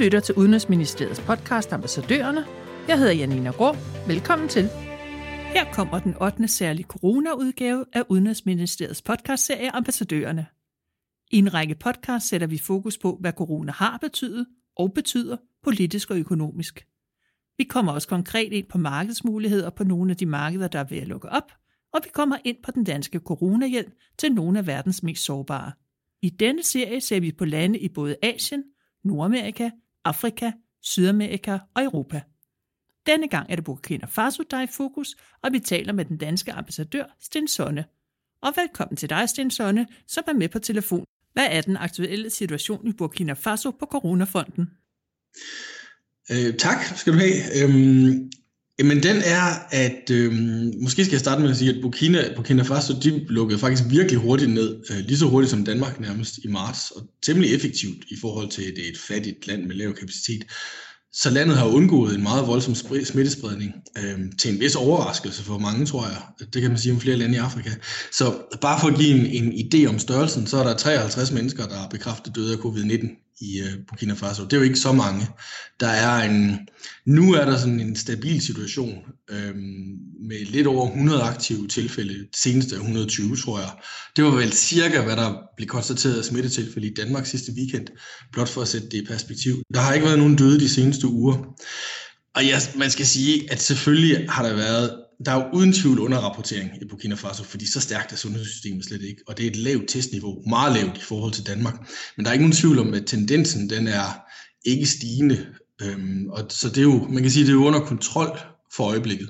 lytter til Udenrigsministeriets podcast Ambassadørerne. Jeg hedder Janina Grå. Velkommen til. Her kommer den 8. særlige corona-udgave af Udenrigsministeriets podcastserie Ambassadørerne. I en række podcast sætter vi fokus på, hvad corona har betydet og betyder politisk og økonomisk. Vi kommer også konkret ind på markedsmuligheder på nogle af de markeder, der er ved at lukke op, og vi kommer ind på den danske coronahjælp til nogle af verdens mest sårbare. I denne serie ser vi på lande i både Asien, Nordamerika, Afrika, Sydamerika og Europa. Denne gang er det Burkina Faso, der er i fokus, og vi taler med den danske ambassadør Sten Sonne. Og velkommen til dig, Sten Sonne, som er med på telefon. Hvad er den aktuelle situation i Burkina Faso på coronafonden? Øh, tak skal du have. Øhm, jamen den er, at øh, måske skal jeg starte med at sige, at Burkina, Burkina Faso de lukkede faktisk virkelig hurtigt ned, øh, lige så hurtigt som Danmark nærmest i marts, og temmelig effektivt i forhold til, at det er et fattigt land med lav kapacitet. Så landet har undgået en meget voldsom smittespredning øh, til en vis overraskelse for mange, tror jeg. Det kan man sige om flere lande i Afrika. Så bare for at give en, en idé om størrelsen, så er der 53 mennesker, der er bekræftet døde af covid-19 i øh, Burkina Faso. Det er jo ikke så mange. Der er en, nu er der sådan en stabil situation øhm, med lidt over 100 aktive tilfælde. Det seneste 120, tror jeg. Det var vel cirka, hvad der blev konstateret af smittetilfælde i Danmark sidste weekend. Blot for at sætte det i perspektiv. Der har ikke været nogen døde de seneste uger. Og ja, man skal sige, at selvfølgelig har der været der er jo uden tvivl underrapportering i Burkina Faso, fordi så stærkt er sundhedssystemet slet ikke, og det er et lavt testniveau, meget lavt i forhold til Danmark. Men der er ikke nogen tvivl om, at tendensen den er ikke stigende, øhm, og så det er jo, man kan sige, det er jo under kontrol for øjeblikket.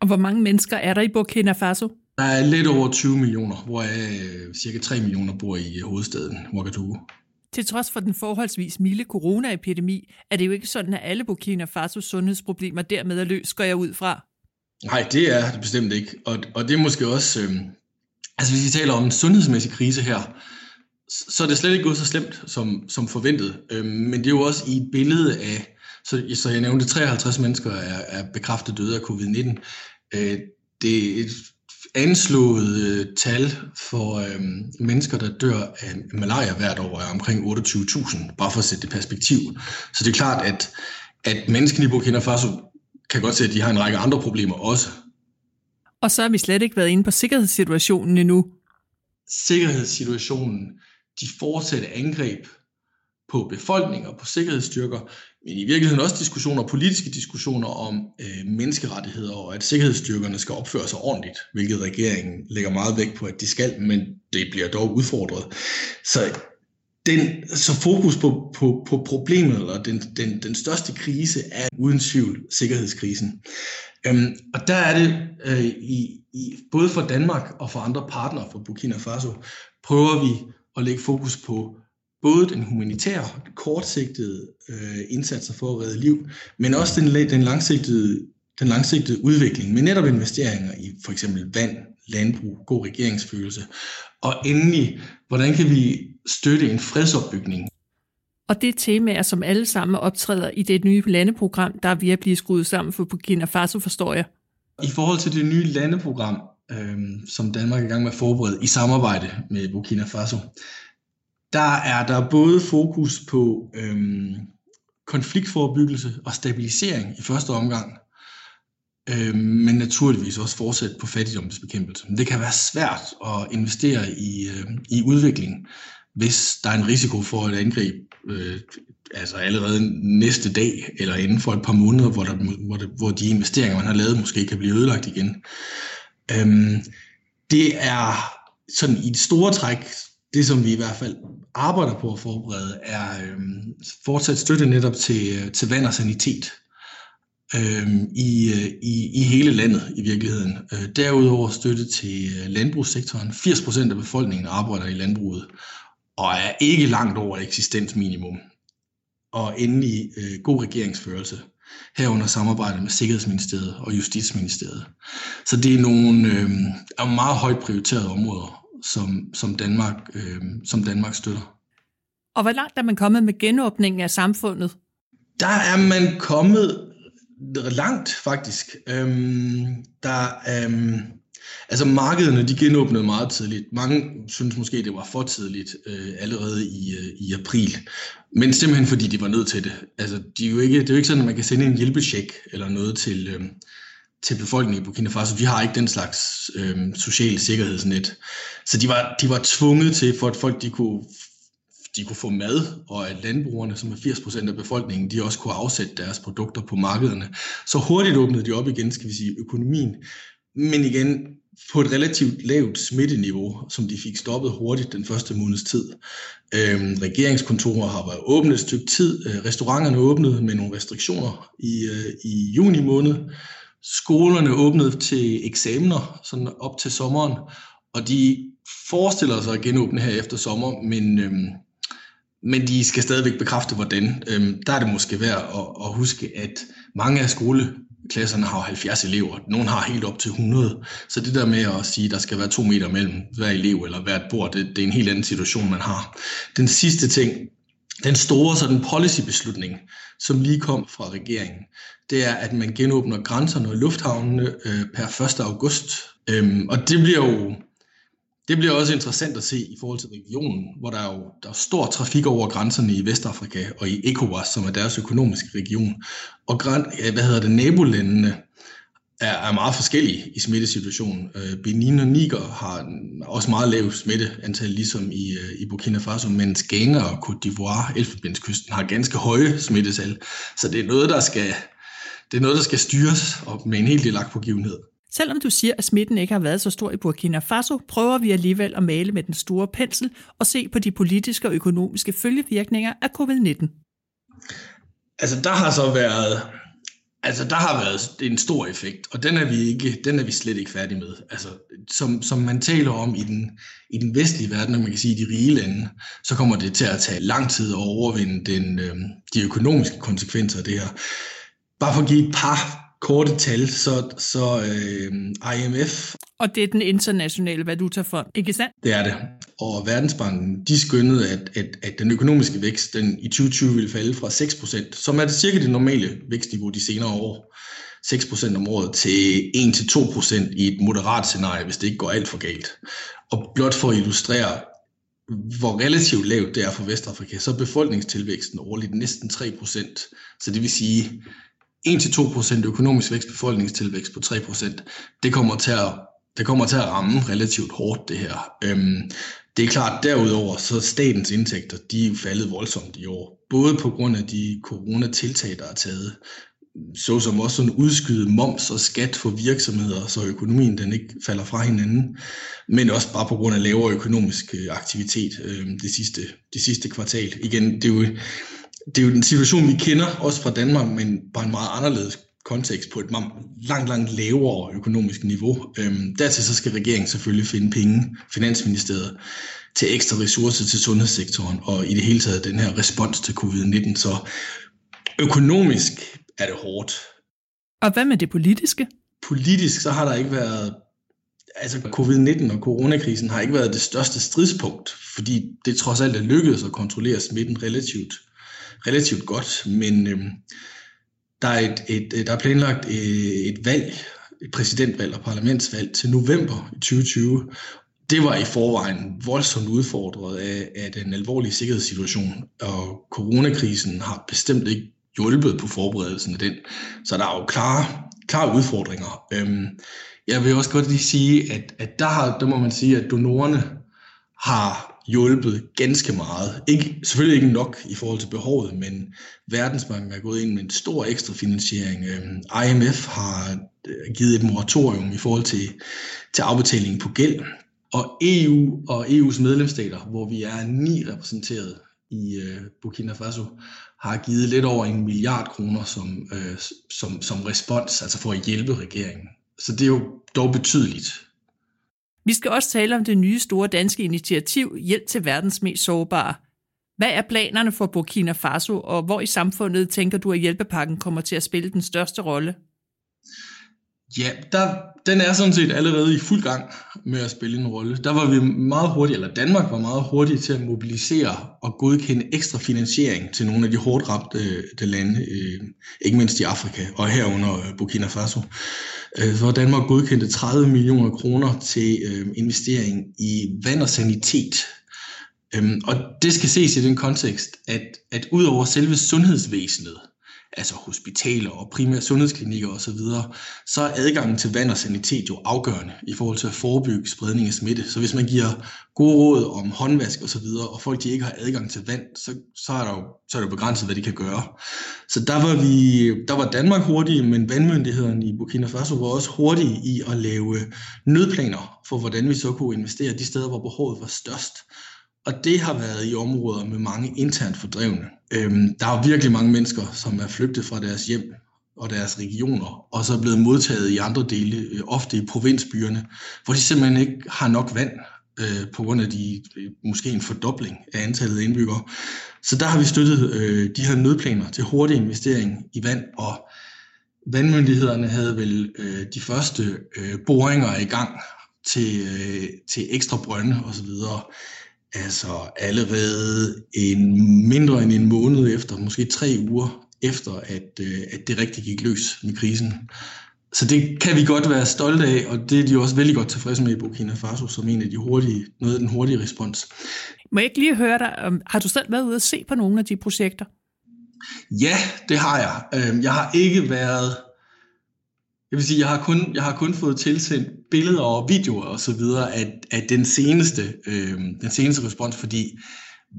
Og hvor mange mennesker er der i Burkina Faso? Der er lidt over 20 millioner, hvor øh, cirka 3 millioner bor i hovedstaden Ouagadougou. Til trods for den forholdsvis milde coronaepidemi, er det jo ikke sådan, at alle Burkina Fasos sundhedsproblemer dermed er løst, går jeg ud fra. Nej, det er det bestemt ikke. Og, og det er måske også... Øh, altså hvis vi taler om en sundhedsmæssig krise her, så er det slet ikke gået så slemt som, som forventet. Øh, men det er jo også i et billede af... Så, så jeg nævnte, 53 mennesker er, er bekræftet døde af covid-19. Øh, det er et anslået øh, tal for øh, mennesker, der dør af malaria hvert år, er omkring 28.000, bare for at sætte det perspektiv. Så det er klart, at, at menneskene i Burkina Faso kan godt se, at de har en række andre problemer også. Og så har vi slet ikke været inde på sikkerhedssituationen endnu. Sikkerhedssituationen, de fortsatte angreb på befolkninger, på sikkerhedsstyrker, men i virkeligheden også diskussioner, politiske diskussioner om øh, menneskerettigheder, og at sikkerhedsstyrkerne skal opføre sig ordentligt, hvilket regeringen lægger meget vægt på, at de skal, men det bliver dog udfordret. Så den, så fokus på, på, på problemet, eller den, den, den største krise, er uden tvivl sikkerhedskrisen. Øhm, og der er det, øh, i, i, både for Danmark og for andre partnere for Burkina Faso, prøver vi at lægge fokus på både den humanitære, kortsigtede øh, indsatser for at redde liv, men også den, den, langsigtede, den langsigtede udvikling med netop investeringer i for eksempel vand, landbrug, god regeringsfølelse. Og endelig, hvordan kan vi støtte en fredsopbygning? Og det er temaer, som alle sammen optræder i det nye landeprogram, der er ved at blive skruet sammen for Burkina Faso, forstår jeg. I forhold til det nye landeprogram, øh, som Danmark er i gang med at forberede i samarbejde med Burkina Faso, der er der både fokus på øh, konfliktforebyggelse og stabilisering i første omgang, øh, men naturligvis også fortsætte på fattigdomsbekæmpelse. Det kan være svært at investere i, øh, i udvikling, hvis der er en risiko for et angreb øh, altså allerede næste dag eller inden for et par måneder, hvor, der, hvor, der, hvor de investeringer, man har lavet, måske kan blive ødelagt igen. Øhm, det er sådan i et store træk, det som vi i hvert fald arbejder på at forberede, er øhm, fortsat støtte netop til, til vand og sanitet øhm, i, øh, i, i hele landet i virkeligheden. Øh, derudover støtte til øh, landbrugssektoren. 80% af befolkningen arbejder i landbruget og er ikke langt over eksistensminimum. Og endelig øh, god regeringsførelse herunder samarbejde med Sikkerhedsministeriet og Justitsministeriet. Så det er nogle øh, er meget højt prioriterede områder, som, som, Danmark, øh, som Danmark støtter. Og hvor langt er man kommet med genåbningen af samfundet? Der er man kommet langt faktisk. Øhm, der, øhm, Altså markederne, de genåbnede meget tidligt. Mange synes måske, det var for tidligt øh, allerede i, øh, i april. Men simpelthen fordi de var nødt til det. Altså, de er jo ikke, det er jo ikke sådan, at man kan sende en hjælpecheck eller noget til, øh, til befolkningen i Burkina Faso. De har ikke den slags øh, social sikkerhedsnet. Så de var, de var tvunget til, for at folk de kunne de kunne få mad, og at landbrugerne, som er 80% af befolkningen, de også kunne afsætte deres produkter på markederne. Så hurtigt åbnede de op igen, skal vi sige, økonomien. Men igen, på et relativt lavt smitteniveau, som de fik stoppet hurtigt den første måneds tid. Øhm, regeringskontorer har været åbne et stykke tid. Øh, restauranterne åbnede med nogle restriktioner i, øh, i juni måned. Skolerne åbnede til eksamener sådan op til sommeren, og de forestiller sig at genåbne her efter sommer, men øhm, men de skal stadigvæk bekræfte, hvordan. Øhm, der er det måske værd at, at huske, at mange af klasserne har 70 elever. Nogle har helt op til 100. Så det der med at sige, at der skal være to meter mellem hver elev eller hvert bord, det, det er en helt anden situation, man har. Den sidste ting, den store sådan policybeslutning, som lige kom fra regeringen, det er, at man genåbner grænserne og lufthavnene øh, per 1. august. Øhm, og det bliver jo det bliver også interessant at se i forhold til regionen, hvor der er jo der er stor trafik over grænserne i Vestafrika og i ECOWAS, som er deres økonomiske region. Og græn, hvad hedder det, nabolandene er, er meget forskellige i smittesituationen. Øh, Benin og Niger har også meget lav smitteantal, ligesom i, øh, i Burkina Faso, mens Ghana og Côte d'Ivoire, Elfenbenskysten, har ganske høje smittetal. Så det er noget, der skal, det er noget, der skal styres op med en helt på begivenhed. Selvom du siger, at smitten ikke har været så stor i Burkina Faso, prøver vi alligevel at male med den store pensel og se på de politiske og økonomiske følgevirkninger af covid-19. Altså der har så været, altså der har været en stor effekt, og den er vi ikke, den er vi slet ikke færdige med. Altså som, som man taler om i den, i den vestlige verden, og man kan sige de rige lande, så kommer det til at tage lang tid at overvinde den, øh, de økonomiske konsekvenser af det her. Bare for at give et par korte tal, så, så øh, IMF... Og det er den internationale valutafond, ikke sandt? Det er det. Og Verdensbanken, de skyndede, at, at, at den økonomiske vækst den i 2020 ville falde fra 6%, som er det cirka det normale vækstniveau de senere år, 6% om året, til 1-2% i et moderat scenarie, hvis det ikke går alt for galt. Og blot for at illustrere, hvor relativt lavt det er for Vestafrika, så er befolkningstilvæksten årligt næsten 3%. Så det vil sige, 1-2% økonomisk vækst, befolkningstilvækst på 3%, det kommer til at, det kommer til at ramme relativt hårdt det her. Øhm, det er klart, derudover så er statens indtægter, de er faldet voldsomt i år. Både på grund af de coronatiltag, der er taget, såsom også sådan udskyde moms og skat for virksomheder, så økonomien den ikke falder fra hinanden, men også bare på grund af lavere økonomisk øh, aktivitet øh, det, sidste, det sidste kvartal. Igen, det er jo det er jo den situation, vi kender, også fra Danmark, men bare en meget anderledes kontekst på et langt, langt lavere økonomisk niveau. Øhm, dertil så skal regeringen selvfølgelig finde penge, Finansministeriet, til ekstra ressourcer til sundhedssektoren, og i det hele taget den her respons til covid-19. Så økonomisk er det hårdt. Og hvad med det politiske? Politisk så har der ikke været altså covid-19 og coronakrisen har ikke været det største stridspunkt, fordi det trods alt er lykkedes at kontrollere smitten relativt relativt godt, men øh, der, er et, et, der er planlagt et, et valg, et præsidentvalg og parlamentsvalg til november 2020. Det var i forvejen voldsomt udfordret af, af den alvorlige sikkerhedssituation, og coronakrisen har bestemt ikke hjulpet på forberedelsen af den. Så der er jo klare, klare udfordringer. Øhm, jeg vil også godt lige sige, at, at der, har, der må man sige, at donorerne har hjulpet ganske meget. Ikke, selvfølgelig ikke nok i forhold til behovet, men Verdensbanken er gået ind med en stor ekstra finansiering. Øhm, IMF har øh, givet et moratorium i forhold til, til afbetaling på gæld. Og EU og EU's medlemsstater, hvor vi er ni repræsenteret i øh, Burkina Faso, har givet lidt over en milliard kroner som, øh, som, som respons, altså for at hjælpe regeringen. Så det er jo dog betydeligt. Vi skal også tale om det nye store danske initiativ Hjælp til verdens mest sårbare. Hvad er planerne for Burkina Faso, og hvor i samfundet tænker du, at hjælpepakken kommer til at spille den største rolle? Ja, der, den er sådan set allerede i fuld gang med at spille en rolle. Der var vi meget hurtige, eller Danmark var meget hurtige til at mobilisere og godkende ekstra finansiering til nogle af de hårdt ramte øh, de lande, øh, ikke mindst i Afrika og herunder øh, Burkina Faso. Øh, så Danmark godkendte 30 millioner kroner til øh, investering i vand og sanitet. Øhm, og det skal ses i den kontekst, at, at ud over selve sundhedsvæsenet, altså hospitaler og primære sundhedsklinikker osv., så er adgangen til vand og sanitet jo afgørende i forhold til at forebygge spredning af smitte. Så hvis man giver gode råd om håndvask osv., og, og folk de ikke har adgang til vand, så, så, er der jo, så er det jo begrænset, hvad de kan gøre. Så der var, vi, der var Danmark hurtige, men vandmyndighederne i Burkina Faso var også hurtige i at lave nødplaner for, hvordan vi så kunne investere de steder, hvor behovet var størst. Og det har været i områder med mange internt fordrevne. Øhm, der er virkelig mange mennesker, som er flygtet fra deres hjem og deres regioner, og så er blevet modtaget i andre dele, øh, ofte i provinsbyerne, hvor de simpelthen ikke har nok vand, øh, på grund af de, øh, måske en fordobling af antallet af indbyggere. Så der har vi støttet øh, de her nødplaner til hurtig investering i vand, og vandmyndighederne havde vel øh, de første øh, boringer i gang til, øh, til ekstra brønde osv., Altså allerede en mindre end en måned efter, måske tre uger efter, at, øh, at det rigtig gik løs med krisen. Så det kan vi godt være stolte af, og det er de også vældig godt tilfredse med i Burkina Faso, som en af de hurtige, noget af den hurtige respons. Må jeg ikke lige høre dig, har du selv været ude at se på nogle af de projekter? Ja, det har jeg. Øhm, jeg har ikke været jeg vil sige, jeg har kun, jeg har kun fået tilsendt billeder og videoer og så videre af, af den, seneste, øh, den seneste respons, fordi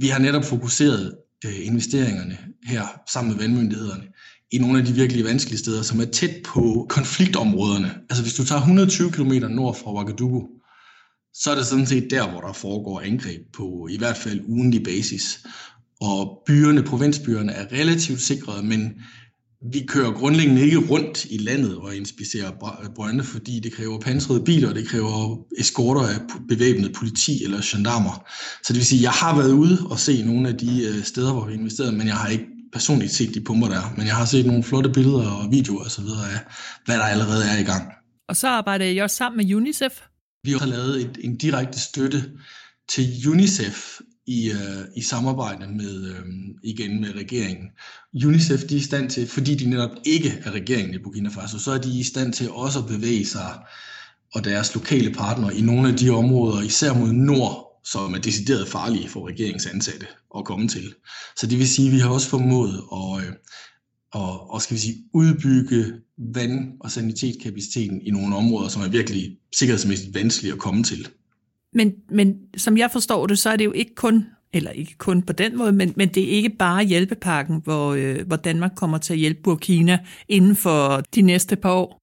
vi har netop fokuseret øh, investeringerne her sammen med vandmyndighederne i nogle af de virkelig vanskelige steder, som er tæt på konfliktområderne. Altså hvis du tager 120 km nord fra Ouagadougou, så er det sådan set der, hvor der foregår angreb på i hvert fald ugenlig basis. Og byerne, provinsbyerne er relativt sikrede, men vi kører grundlæggende ikke rundt i landet og inspicerer brønde, fordi det kræver pansrede biler, og det kræver eskorter af bevæbnet politi eller gendarmer. Så det vil sige, at jeg har været ude og se nogle af de øh, steder, hvor vi investeret, men jeg har ikke personligt set de pumper der. Men jeg har set nogle flotte billeder og videoer osv. af, hvad der allerede er i gang. Og så arbejder jeg også sammen med UNICEF. Vi har lavet et, en direkte støtte til UNICEF i, øh, i samarbejde med øh, igen med regeringen. UNICEF de er i stand til, fordi de netop ikke er regeringen i Burkina Faso, så er de i stand til også at bevæge sig og deres lokale partnere i nogle af de områder, især mod nord, som er decideret farlige for regeringsansatte at komme til. Så det vil sige, at vi har også formået at, øh, og, og skal vi sige, udbygge vand- og sanitetskapaciteten i nogle områder, som er virkelig sikkerhedsmæssigt vanskelige at komme til. Men, men som jeg forstår det, så er det jo ikke kun, eller ikke kun på den måde, men, men det er ikke bare hjælpepakken, hvor, øh, hvor Danmark kommer til at hjælpe Burkina inden for de næste par år.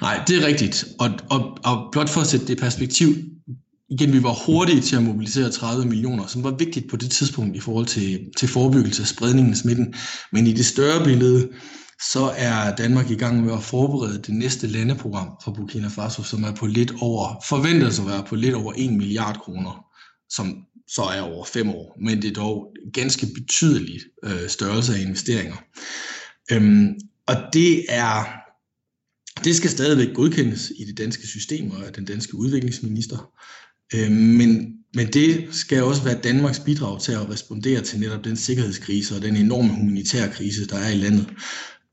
Nej, det er rigtigt. Og, og, og blot for at sætte det perspektiv, igen, vi var hurtige til at mobilisere 30 millioner, som var vigtigt på det tidspunkt i forhold til, til forebyggelse af spredningen af smitten. Men i det større billede, så er Danmark i gang med at forberede det næste landeprogram for Burkina Faso, som er på lidt over, forventes at være på lidt over 1 milliard kroner, som så er over fem år, men det er dog ganske betydeligt øh, størrelse af investeringer. Øhm, og det er det skal stadigvæk godkendes i det danske system og af den danske udviklingsminister. Øhm, men, men det skal også være Danmarks bidrag til at respondere til netop den sikkerhedskrise og den enorme humanitære krise, der er i landet.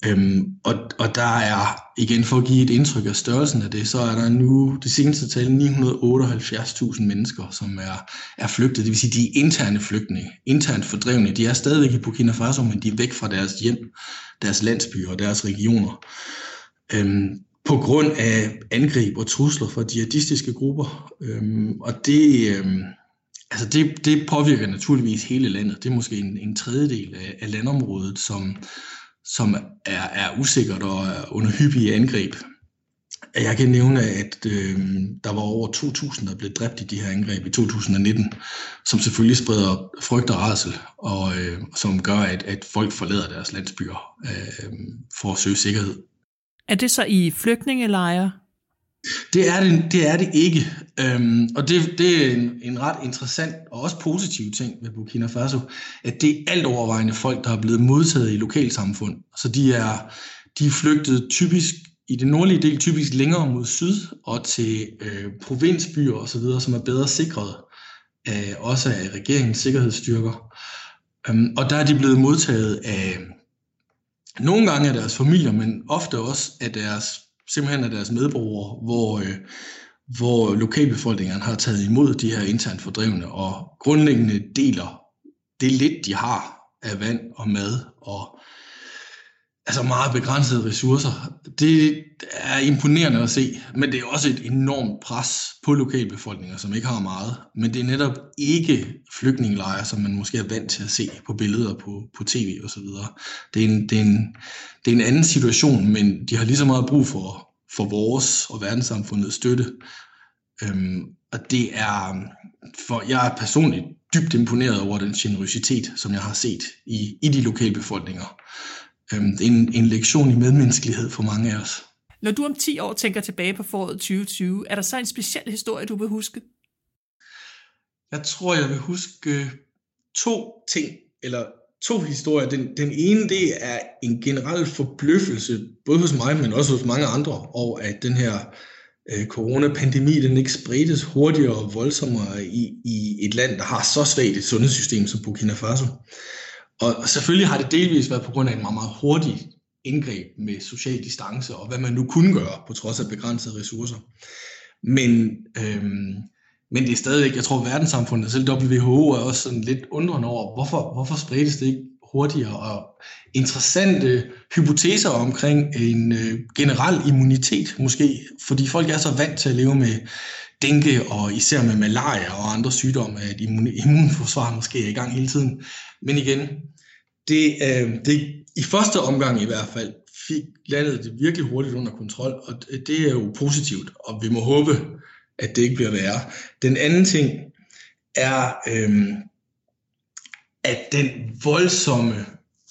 Øhm, og, og der er, igen for at give et indtryk af størrelsen af det, så er der nu det seneste tal 978.000 mennesker, som er, er flygtet. Det vil sige, de er interne flygtninge, internt fordrevne. De er stadigvæk i Burkina Faso, men de er væk fra deres hjem, deres landsbyer og deres regioner. Øhm, på grund af angreb og trusler fra jihadistiske grupper. Øhm, og det, øhm, altså det, det påvirker naturligvis hele landet. Det er måske en, en tredjedel af, af landområdet, som, som er, er usikkert og er under hyppige angreb. Jeg kan nævne, at øh, der var over 2.000, der blev dræbt i de her angreb i 2019, som selvfølgelig spreder frygt og rædsel, og øh, som gør, at, at folk forlader deres landsbyer øh, for at søge sikkerhed. Er det så i flygtningelejre? Det er det, det, er det ikke. Øhm, og det, det er en, en ret interessant og også positiv ting ved Burkina Faso, at det er alt overvejende folk, der er blevet modtaget i lokalsamfund. Så de er, de er flygtet typisk i den nordlige del typisk længere mod syd og til øh, provinsbyer osv., som er bedre sikret af, også af regeringens sikkerhedsstyrker. Øhm, og der er de blevet modtaget af nogle gange af deres familier, men ofte også af deres, simpelthen af deres medborgere, hvor, øh, hvor lokalbefolkningen har taget imod de her internt fordrevne og grundlæggende deler det lidt, de har af vand og mad og altså meget begrænsede ressourcer. Det er imponerende at se, men det er også et enormt pres på lokalbefolkninger, som ikke har meget. Men det er netop ikke flygtningelejre, som man måske er vant til at se på billeder på, på tv osv. Det, er en, det, er en, det er en anden situation, men de har lige så meget brug for, for vores og verdenssamfundets støtte. Øhm, og det er, for jeg er personligt dybt imponeret over den generøsitet, som jeg har set i, i de lokalbefolkninger befolkninger en, en lektion i medmenneskelighed for mange af os. Når du om 10 år tænker tilbage på foråret 2020, er der så en speciel historie, du vil huske? Jeg tror, jeg vil huske to ting, eller to historier. Den, den ene, det er en generel forbløffelse, både hos mig, men også hos mange andre, over at den her øh, coronapandemi, den ikke spredtes hurtigere og voldsommere i, i et land, der har så svagt et sundhedssystem som Burkina Faso. Og selvfølgelig har det delvis været på grund af en meget, meget hurtig indgreb med social distance, og hvad man nu kunne gøre, på trods af begrænsede ressourcer. Men, øhm, men det er stadigvæk, jeg tror verdenssamfundet, selv WHO er også sådan lidt undrende over, hvorfor, hvorfor spredes det ikke hurtigere, og interessante hypoteser omkring en øh, generel immunitet måske, fordi folk er så vant til at leve med dengue og især med malaria og andre sygdomme, at immunforsvaret måske er i gang hele tiden. Men igen, det, øh, det i første omgang i hvert fald fik landet det virkelig hurtigt under kontrol, og det er jo positivt, og vi må håbe, at det ikke bliver værre. Den anden ting er, øh, at den voldsomme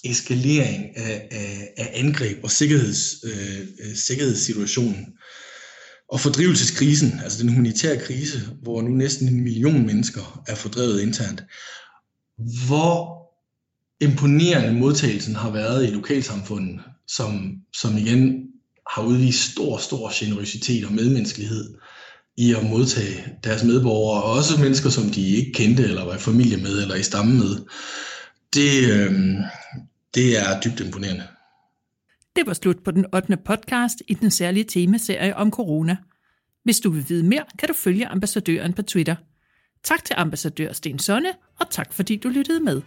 eskalering af, af, af angreb og sikkerheds, øh, øh sikkerhedssituationen og fordrivelseskrisen, altså den humanitære krise, hvor nu næsten en million mennesker er fordrevet internt, hvor imponerende modtagelsen har været i lokalsamfundet, som, som igen har udvist stor, stor generøsitet og medmenneskelighed i at modtage deres medborgere, og også mennesker, som de ikke kendte, eller var i familie med, eller i stamme med. Det, øh, det er dybt imponerende. Det var slut på den 8. podcast i den særlige temaserie om corona. Hvis du vil vide mere, kan du følge ambassadøren på Twitter. Tak til ambassadør Sten Sonne, og tak fordi du lyttede med.